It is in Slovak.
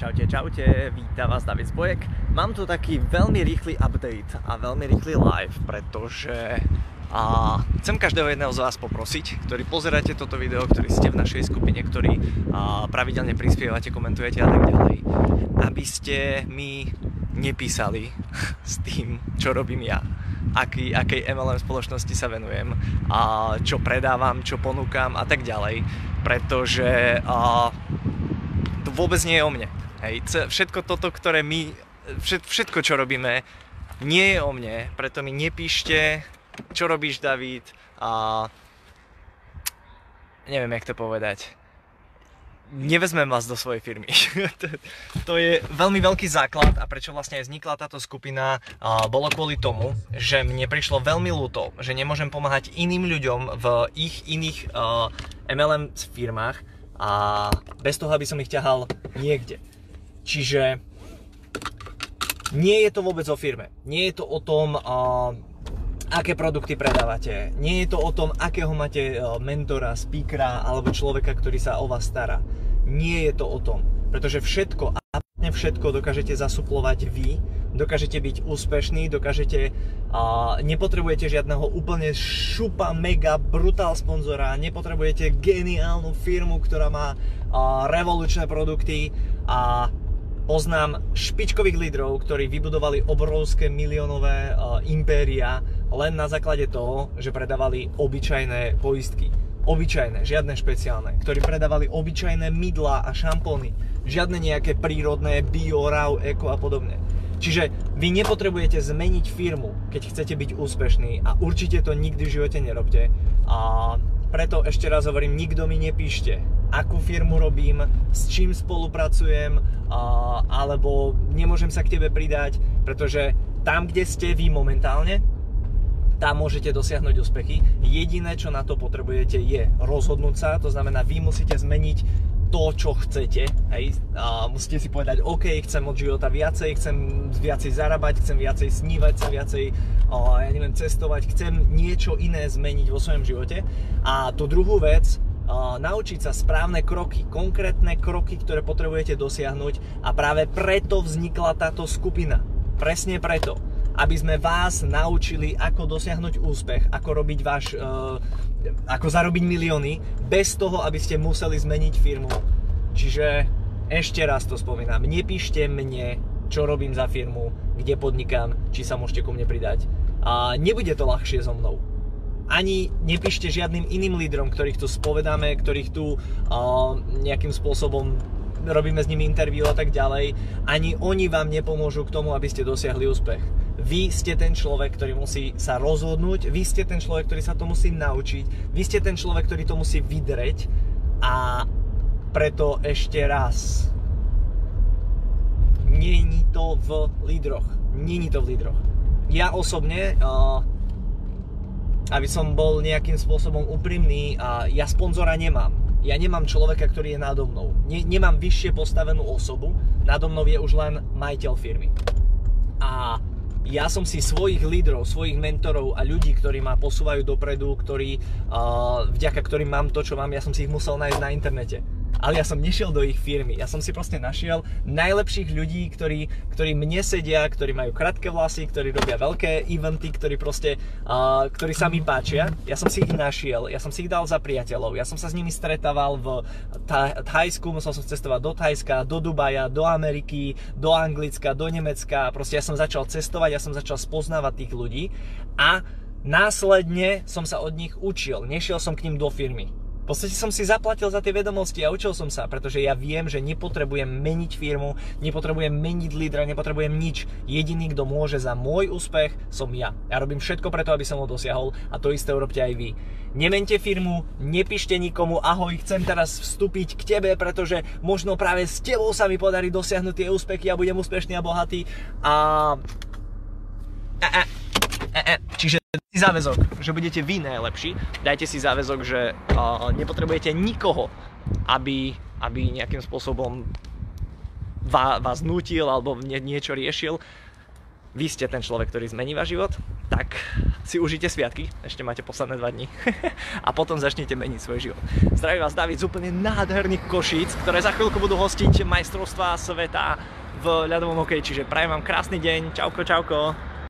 Čaute, čaute, vítam vás David Zbojek. Mám tu taký veľmi rýchly update a veľmi rýchly live, pretože a chcem každého jedného z vás poprosiť, ktorí pozeráte toto video, ktorí ste v našej skupine, ktorí a, pravidelne prispievate, komentujete a tak ďalej, aby ste mi nepísali s tým, čo robím ja aký, akej MLM spoločnosti sa venujem, a čo predávam, čo ponúkam a tak ďalej, pretože a, to vôbec nie je o mne. Hej, všetko toto, ktoré my, všetko, čo robíme, nie je o mne, preto mi nepíšte, čo robíš, David, a neviem, jak to povedať. Nevezmem vás do svojej firmy. to je veľmi veľký základ a prečo vlastne aj vznikla táto skupina, bolo kvôli tomu, že mne prišlo veľmi ľúto, že nemôžem pomáhať iným ľuďom v ich iných MLM firmách a bez toho, aby som ich ťahal niekde. Čiže nie je to vôbec o firme. Nie je to o tom, aké produkty predávate. Nie je to o tom, akého máte mentora, speakera alebo človeka, ktorý sa o vás stará. Nie je to o tom. Pretože všetko, absolútne všetko dokážete zasuplovať vy, dokážete byť úspešní, dokážete, uh, nepotrebujete žiadneho úplne šupa, mega, brutál sponzora, nepotrebujete geniálnu firmu, ktorá má uh, revolučné produkty a poznám špičkových lídrov, ktorí vybudovali obrovské miliónové uh, impéria len na základe toho, že predávali obyčajné poistky. Obyčajné, žiadne špeciálne. Ktorí predávali obyčajné mydla a šampóny. Žiadne nejaké prírodné, bio, raw, eko a podobne. Čiže vy nepotrebujete zmeniť firmu, keď chcete byť úspešní a určite to nikdy v živote nerobte. A preto ešte raz hovorím, nikto mi nepíšte, akú firmu robím, s čím spolupracujem, alebo nemôžem sa k tebe pridať, pretože tam, kde ste vy momentálne, tam môžete dosiahnuť úspechy. Jediné, čo na to potrebujete, je rozhodnúť sa, to znamená, vy musíte zmeniť to, čo chcete. Hej? A musíte si povedať, OK, chcem od života viacej, chcem viacej zarábať, chcem viacej snívať, chcem viacej, ja neviem, cestovať, chcem niečo iné zmeniť vo svojom živote. A tú druhú vec, naučiť sa správne kroky, konkrétne kroky, ktoré potrebujete dosiahnuť a práve preto vznikla táto skupina. Presne preto. Aby sme vás naučili, ako dosiahnuť úspech, ako robiť váš, uh, ako zarobiť milióny, bez toho, aby ste museli zmeniť firmu. Čiže ešte raz to spomínam, nepíšte mne, čo robím za firmu, kde podnikám, či sa môžete ku mne pridať. A nebude to ľahšie so mnou ani nepíšte žiadnym iným lídrom, ktorých tu spovedáme, ktorých tu uh, nejakým spôsobom robíme s nimi interviu a tak ďalej. Ani oni vám nepomôžu k tomu, aby ste dosiahli úspech. Vy ste ten človek, ktorý musí sa rozhodnúť, vy ste ten človek, ktorý sa to musí naučiť, vy ste ten človek, ktorý to musí vydreť a preto ešte raz. Není to v lídroch. Není to v lídroch. Ja osobne uh, aby som bol nejakým spôsobom úprimný, a ja sponzora nemám. Ja nemám človeka, ktorý je nado mnou. Ne, nemám vyššie postavenú osobu, nado mnou je už len majiteľ firmy. A ja som si svojich lídrov, svojich mentorov a ľudí, ktorí ma posúvajú dopredu, ktorí, vďaka ktorým mám to, čo mám, ja som si ich musel nájsť na internete ale ja som nešiel do ich firmy. Ja som si proste našiel najlepších ľudí, ktorí, ktorí mne sedia, ktorí majú krátke vlasy, ktorí robia veľké eventy, ktorí proste, uh, ktorí sa mi páčia. Ja som si ich našiel, ja som si ich dal za priateľov, ja som sa s nimi stretával v Thajsku, musel som cestovať do Thajska, do Dubaja, do Ameriky, do Anglicka, do Nemecka. Proste ja som začal cestovať, ja som začal spoznávať tých ľudí a následne som sa od nich učil. Nešiel som k ním do firmy podstate som si zaplatil za tie vedomosti a učil som sa, pretože ja viem, že nepotrebujem meniť firmu, nepotrebujem meniť lídra, nepotrebujem nič. Jediný, kto môže za môj úspech, som ja. Ja robím všetko preto, aby som ho dosiahol a to isté urobte aj vy. Nemente firmu, nepíšte nikomu, ahoj, chcem teraz vstúpiť k tebe, pretože možno práve s tebou sa mi podarí dosiahnuť tie úspechy a budem úspešný a bohatý. A... a, a, a, a. Čiže si záväzok, že budete vy najlepší. Dajte si záväzok, že uh, nepotrebujete nikoho, aby, aby nejakým spôsobom vás, vás nutil alebo nie, niečo riešil. Vy ste ten človek, ktorý zmení váš život, tak si užite sviatky, ešte máte posledné dva dní a potom začnete meniť svoj život. Zdravím vás David z úplne nádherných Košíc, ktoré za chvíľku budú hostiť majstrovstvá sveta v ľadovom hokeji, čiže prajem vám krásny deň, čauko, čauko.